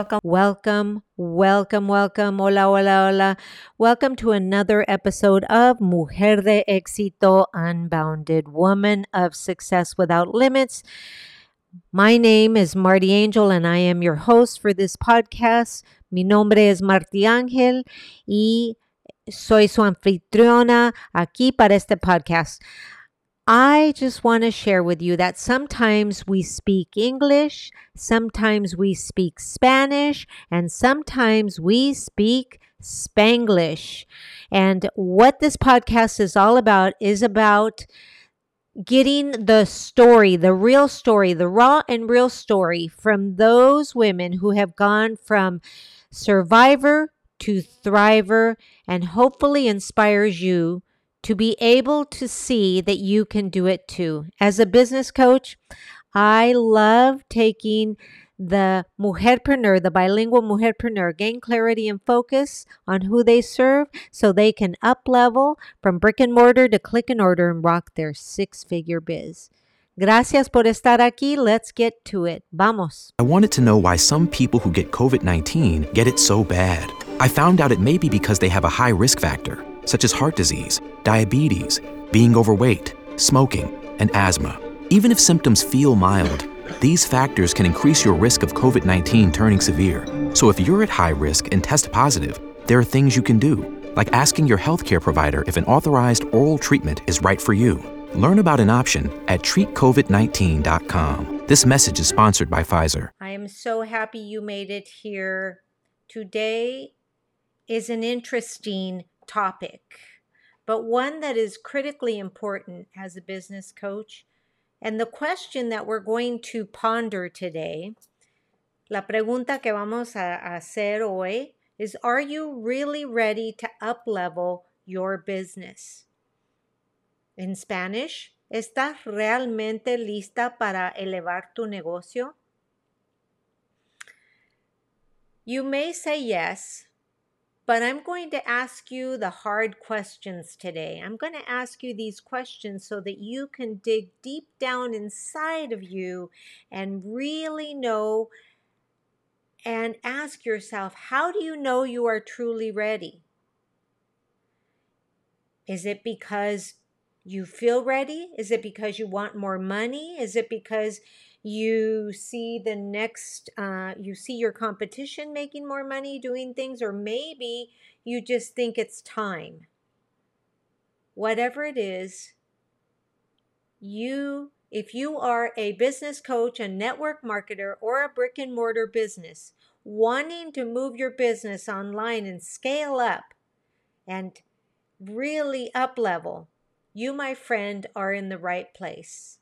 Welcome, welcome, welcome, welcome. Hola, hola, hola. Welcome to another episode of Mujer de Éxito Unbounded, Woman of Success Without Limits. My name is Marty Angel and I am your host for this podcast. Mi nombre es Marty Ángel y soy su anfitriona aquí para este podcast. I just want to share with you that sometimes we speak English, sometimes we speak Spanish, and sometimes we speak Spanglish. And what this podcast is all about is about getting the story, the real story, the raw and real story from those women who have gone from survivor to thriver and hopefully inspires you to be able to see that you can do it too. As a business coach, I love taking the mujerpreneur, the bilingual mujerpreneur, gain clarity and focus on who they serve so they can up level from brick and mortar to click and order and rock their six figure biz. Gracias por estar aquí. Let's get to it. Vamos. I wanted to know why some people who get COVID 19 get it so bad. I found out it may be because they have a high risk factor such as heart disease, diabetes, being overweight, smoking, and asthma. Even if symptoms feel mild, these factors can increase your risk of COVID 19 turning severe. So if you're at high risk and test positive, there are things you can do, like asking your healthcare provider if an authorized oral treatment is right for you. Learn about an option at treatcovid19.com. This message is sponsored by Pfizer. I am so happy you made it here. Today is an interesting topic, but one that is critically important as a business coach. And the question that we're going to ponder today, la pregunta que vamos a hacer hoy is Are you really ready to up level your business? In Spanish, ¿estás realmente lista para elevar tu negocio? You may say yes, but I'm going to ask you the hard questions today. I'm going to ask you these questions so that you can dig deep down inside of you and really know and ask yourself how do you know you are truly ready? Is it because you feel ready? Is it because you want more money? Is it because you see the next uh, you see your competition making more money doing things or maybe you just think it's time. Whatever it is you if you are a business coach a network marketer or a brick and mortar business wanting to move your business online and scale up and really up level you my friend are in the right place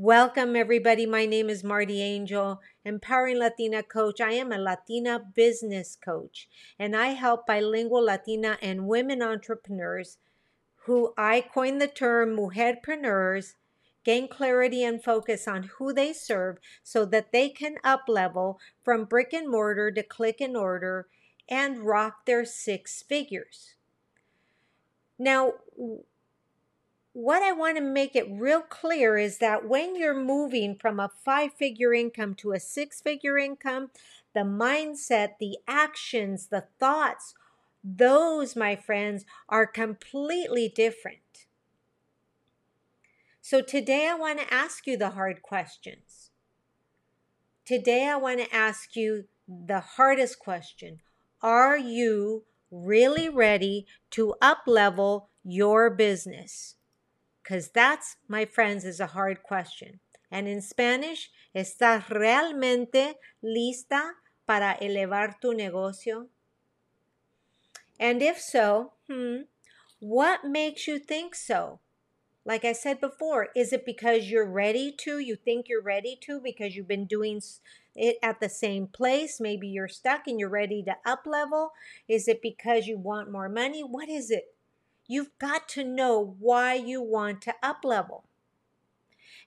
Welcome, everybody. My name is Marty Angel, Empowering Latina Coach. I am a Latina business coach, and I help bilingual Latina and women entrepreneurs who I coined the term mujerpreneurs gain clarity and focus on who they serve so that they can up level from brick and mortar to click and order and rock their six figures. Now, what I want to make it real clear is that when you're moving from a five figure income to a six figure income, the mindset, the actions, the thoughts, those, my friends, are completely different. So today I want to ask you the hard questions. Today I want to ask you the hardest question Are you really ready to up level your business? Because that's, my friends, is a hard question. And in Spanish, ¿estás realmente lista para elevar tu negocio? And if so, hmm, what makes you think so? Like I said before, is it because you're ready to? You think you're ready to because you've been doing it at the same place? Maybe you're stuck and you're ready to up level? Is it because you want more money? What is it? You've got to know why you want to up level.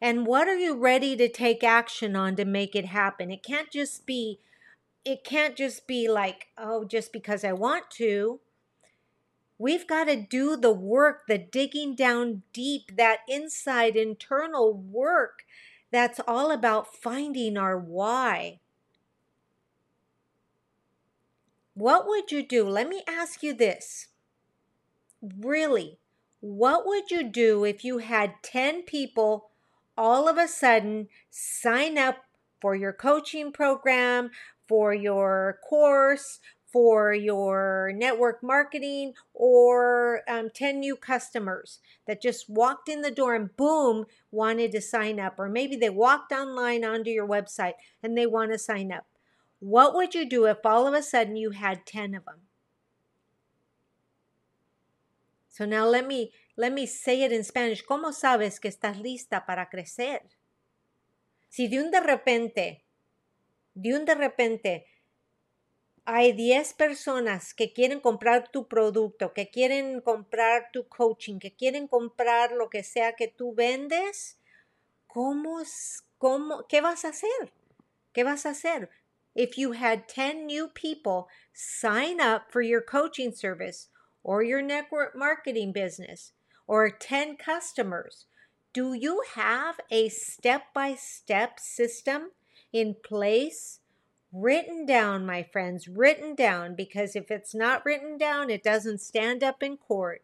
And what are you ready to take action on to make it happen? It can't just be it can't just be like, oh, just because I want to. We've got to do the work, the digging down deep, that inside internal work that's all about finding our why. What would you do? Let me ask you this. Really, what would you do if you had 10 people all of a sudden sign up for your coaching program, for your course, for your network marketing, or um, 10 new customers that just walked in the door and boom, wanted to sign up? Or maybe they walked online onto your website and they want to sign up. What would you do if all of a sudden you had 10 of them? So now let me let me say it in Spanish. ¿Cómo sabes que estás lista para crecer? Si de un de repente, de un de repente hay 10 personas que quieren comprar tu producto, que quieren comprar tu coaching, que quieren comprar lo que sea que tú vendes, ¿cómo, cómo, ¿qué vas a hacer? ¿Qué vas a hacer? If you had 10 new people sign up for your coaching service or your network marketing business or 10 customers, do you have a step by step system in place? Written down, my friends, written down, because if it's not written down, it doesn't stand up in court.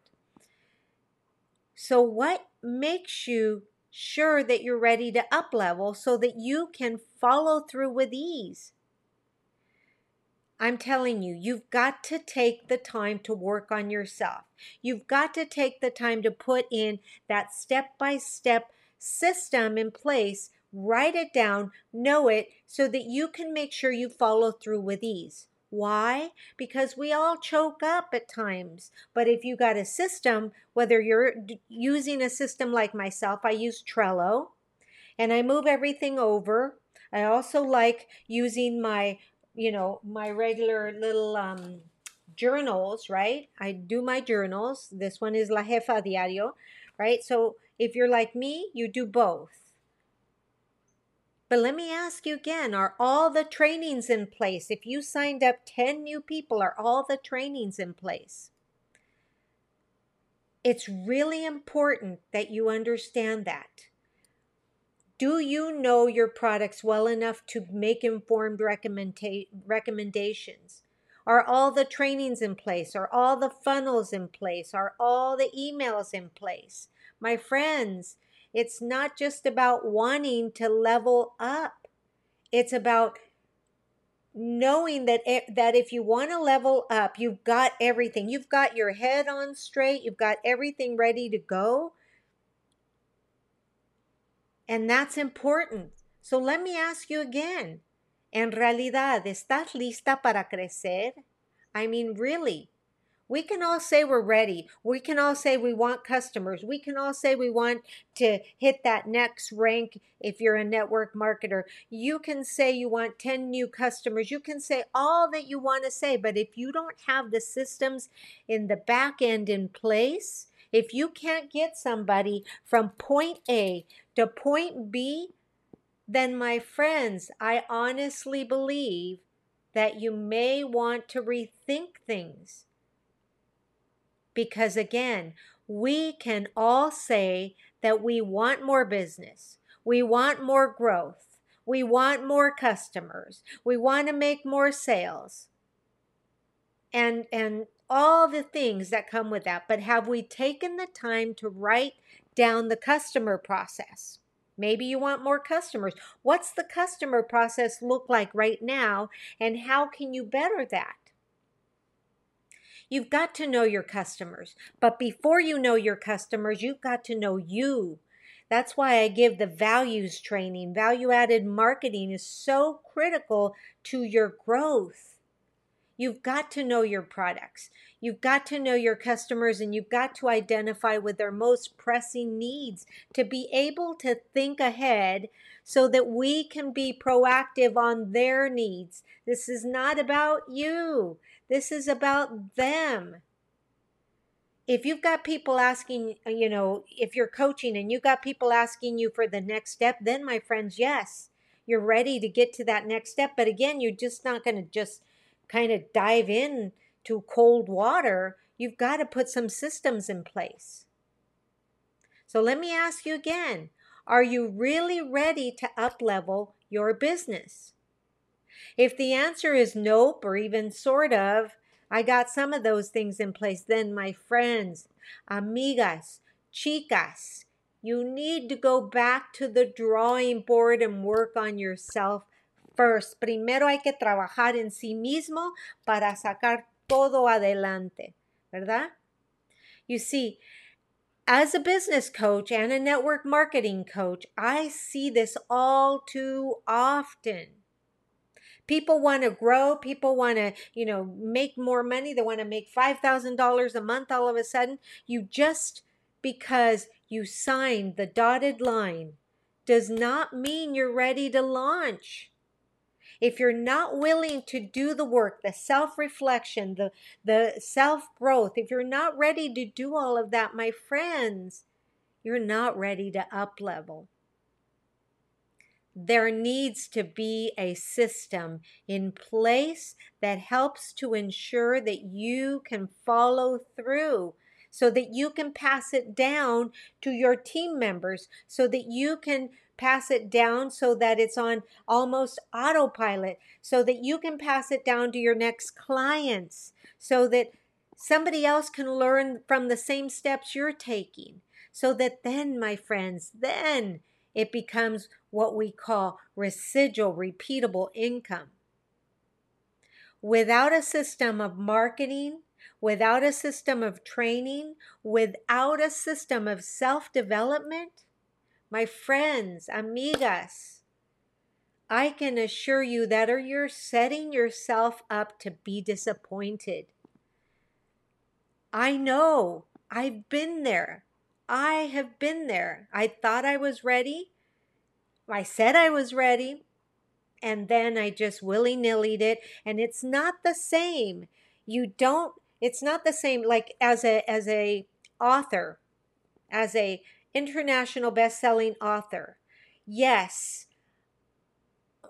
So, what makes you sure that you're ready to up level so that you can follow through with ease? I'm telling you, you've got to take the time to work on yourself. You've got to take the time to put in that step by step system in place, write it down, know it, so that you can make sure you follow through with ease. Why? Because we all choke up at times. But if you got a system, whether you're using a system like myself, I use Trello and I move everything over. I also like using my you know, my regular little um, journals, right? I do my journals. This one is La Jefa Diario, right? So if you're like me, you do both. But let me ask you again are all the trainings in place? If you signed up 10 new people, are all the trainings in place? It's really important that you understand that. Do you know your products well enough to make informed recommenda- recommendations? Are all the trainings in place? Are all the funnels in place? Are all the emails in place? My friends, it's not just about wanting to level up. It's about knowing that it, that if you want to level up, you've got everything. You've got your head on straight, you've got everything ready to go. And that's important. So let me ask you again. En realidad, ¿estás lista para crecer? I mean, really. We can all say we're ready. We can all say we want customers. We can all say we want to hit that next rank if you're a network marketer. You can say you want 10 new customers. You can say all that you want to say. But if you don't have the systems in the back end in place, if you can't get somebody from point A to point B, then my friends, I honestly believe that you may want to rethink things. Because again, we can all say that we want more business, we want more growth, we want more customers, we want to make more sales. And and all the things that come with that. But have we taken the time to write down the customer process? Maybe you want more customers. What's the customer process look like right now, and how can you better that? You've got to know your customers. But before you know your customers, you've got to know you. That's why I give the values training. Value added marketing is so critical to your growth. You've got to know your products. You've got to know your customers and you've got to identify with their most pressing needs to be able to think ahead so that we can be proactive on their needs. This is not about you, this is about them. If you've got people asking, uh, you know, if you're coaching and you've got people asking you for the next step, then my friends, yes, you're ready to get to that next step. But again, you're just not going to just kind of dive in to cold water, you've got to put some systems in place. So let me ask you again, are you really ready to up level your business? If the answer is nope or even sort of, I got some of those things in place, then my friends, amigas, chicas, you need to go back to the drawing board and work on yourself first. Primero hay que trabajar en sí mismo para sacar todo adelante, ¿verdad? You see, as a business coach and a network marketing coach, I see this all too often. People want to grow, people want to, you know, make more money, they want to make $5,000 a month all of a sudden. You just because you signed the dotted line does not mean you're ready to launch. If you're not willing to do the work, the self reflection, the, the self growth, if you're not ready to do all of that, my friends, you're not ready to up level. There needs to be a system in place that helps to ensure that you can follow through so that you can pass it down to your team members, so that you can pass it down so that it's on almost autopilot, so that you can pass it down to your next clients, so that somebody else can learn from the same steps you're taking. So that then, my friends, then it becomes what we call residual repeatable income. Without a system of marketing, without a system of training, without a system of self development, my friends, amigas, I can assure you that you're setting yourself up to be disappointed. I know. I've been there. I have been there. I thought I was ready. I said I was ready. And then I just willy nillied it. And it's not the same. You don't it's not the same like as a as a author, as a international best-selling author. Yes,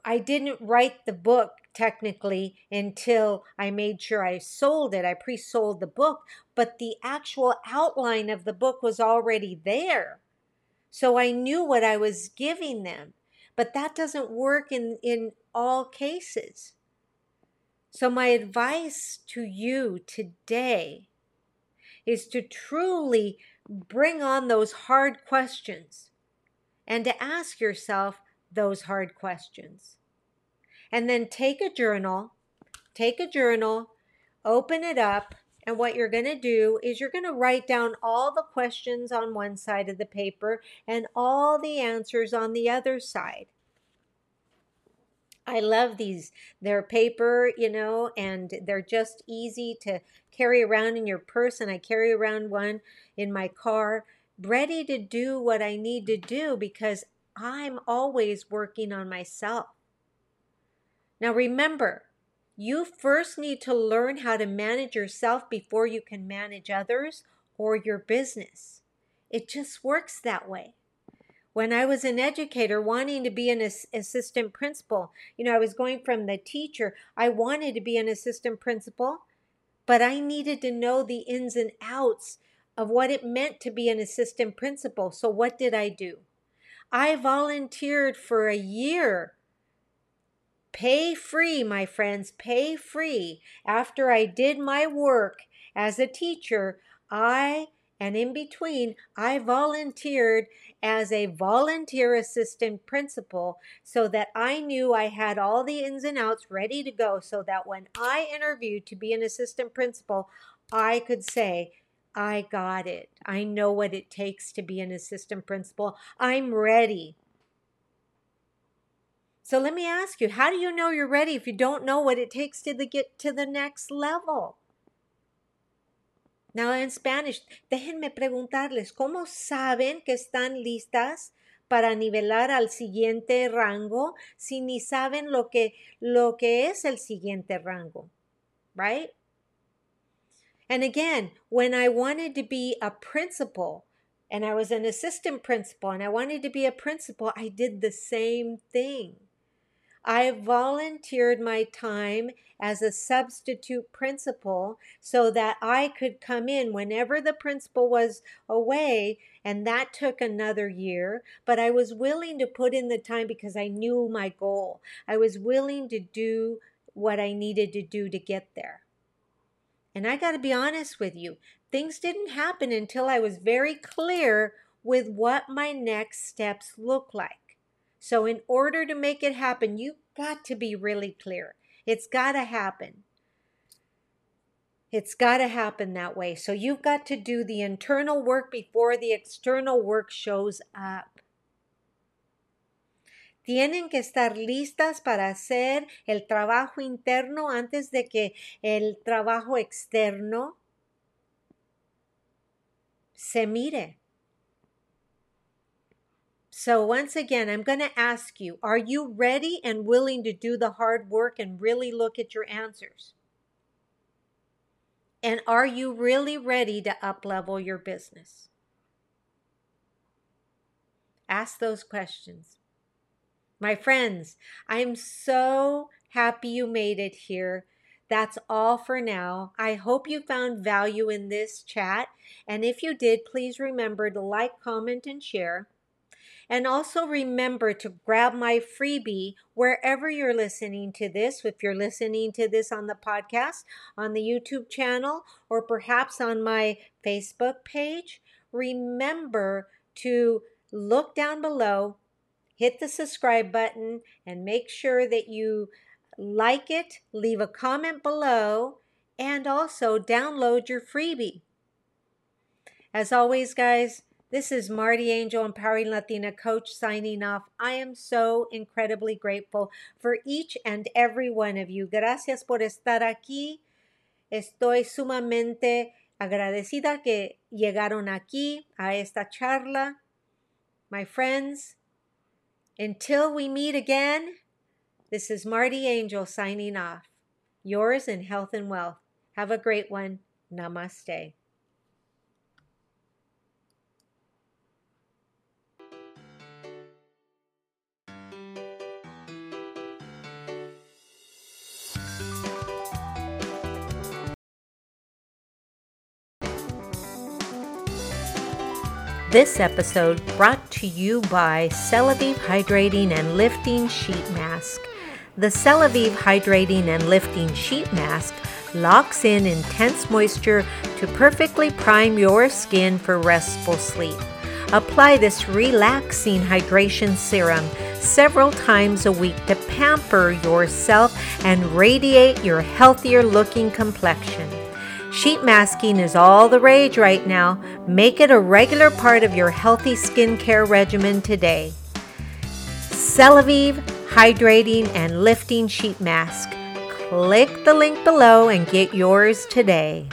I didn't write the book technically until I made sure I sold it. I pre-sold the book, but the actual outline of the book was already there. So I knew what I was giving them. But that doesn't work in in all cases. So, my advice to you today is to truly bring on those hard questions and to ask yourself those hard questions. And then take a journal, take a journal, open it up, and what you're going to do is you're going to write down all the questions on one side of the paper and all the answers on the other side. I love these. They're paper, you know, and they're just easy to carry around in your purse. And I carry around one in my car, ready to do what I need to do because I'm always working on myself. Now, remember, you first need to learn how to manage yourself before you can manage others or your business. It just works that way when I was an educator wanting to be an assistant principal, you know, I was going from the teacher, I wanted to be an assistant principal, but I needed to know the ins and outs of what it meant to be an assistant principal. So what did I do? I volunteered for a year. Pay free, my friends, pay free. After I did my work as a teacher, I and in between, I volunteered as a volunteer assistant principal so that I knew I had all the ins and outs ready to go so that when I interviewed to be an assistant principal, I could say, I got it. I know what it takes to be an assistant principal. I'm ready. So let me ask you, how do you know you're ready if you don't know what it takes to the, get to the next level? Now in Spanish, déjenme preguntarles, ¿cómo saben que están listas para nivelar al siguiente rango si ni saben lo que, lo que es el siguiente rango? Right? And again, when I wanted to be a principal and I was an assistant principal and I wanted to be a principal, I did the same thing. I volunteered my time as a substitute principal so that I could come in whenever the principal was away. And that took another year. But I was willing to put in the time because I knew my goal. I was willing to do what I needed to do to get there. And I got to be honest with you, things didn't happen until I was very clear with what my next steps look like. So, in order to make it happen, you've got to be really clear. It's got to happen. It's got to happen that way. So, you've got to do the internal work before the external work shows up. Tienen que estar listas para hacer el trabajo interno antes de que el trabajo externo se mire. So, once again, I'm going to ask you are you ready and willing to do the hard work and really look at your answers? And are you really ready to uplevel your business? Ask those questions. My friends, I'm so happy you made it here. That's all for now. I hope you found value in this chat. And if you did, please remember to like, comment, and share. And also remember to grab my freebie wherever you're listening to this. If you're listening to this on the podcast, on the YouTube channel, or perhaps on my Facebook page, remember to look down below, hit the subscribe button, and make sure that you like it, leave a comment below, and also download your freebie. As always, guys, this is Marty Angel, Empowering Latina Coach, signing off. I am so incredibly grateful for each and every one of you. Gracias por estar aquí. Estoy sumamente agradecida que llegaron aquí a esta charla. My friends, until we meet again, this is Marty Angel signing off. Yours in health and wealth. Have a great one. Namaste. This episode brought to you by Celavive Hydrating and Lifting Sheet Mask. The Celavive Hydrating and Lifting Sheet Mask locks in intense moisture to perfectly prime your skin for restful sleep. Apply this relaxing hydration serum several times a week to pamper yourself and radiate your healthier looking complexion. Sheet masking is all the rage right now. Make it a regular part of your healthy skincare regimen today. Celavive Hydrating and Lifting Sheet Mask. Click the link below and get yours today.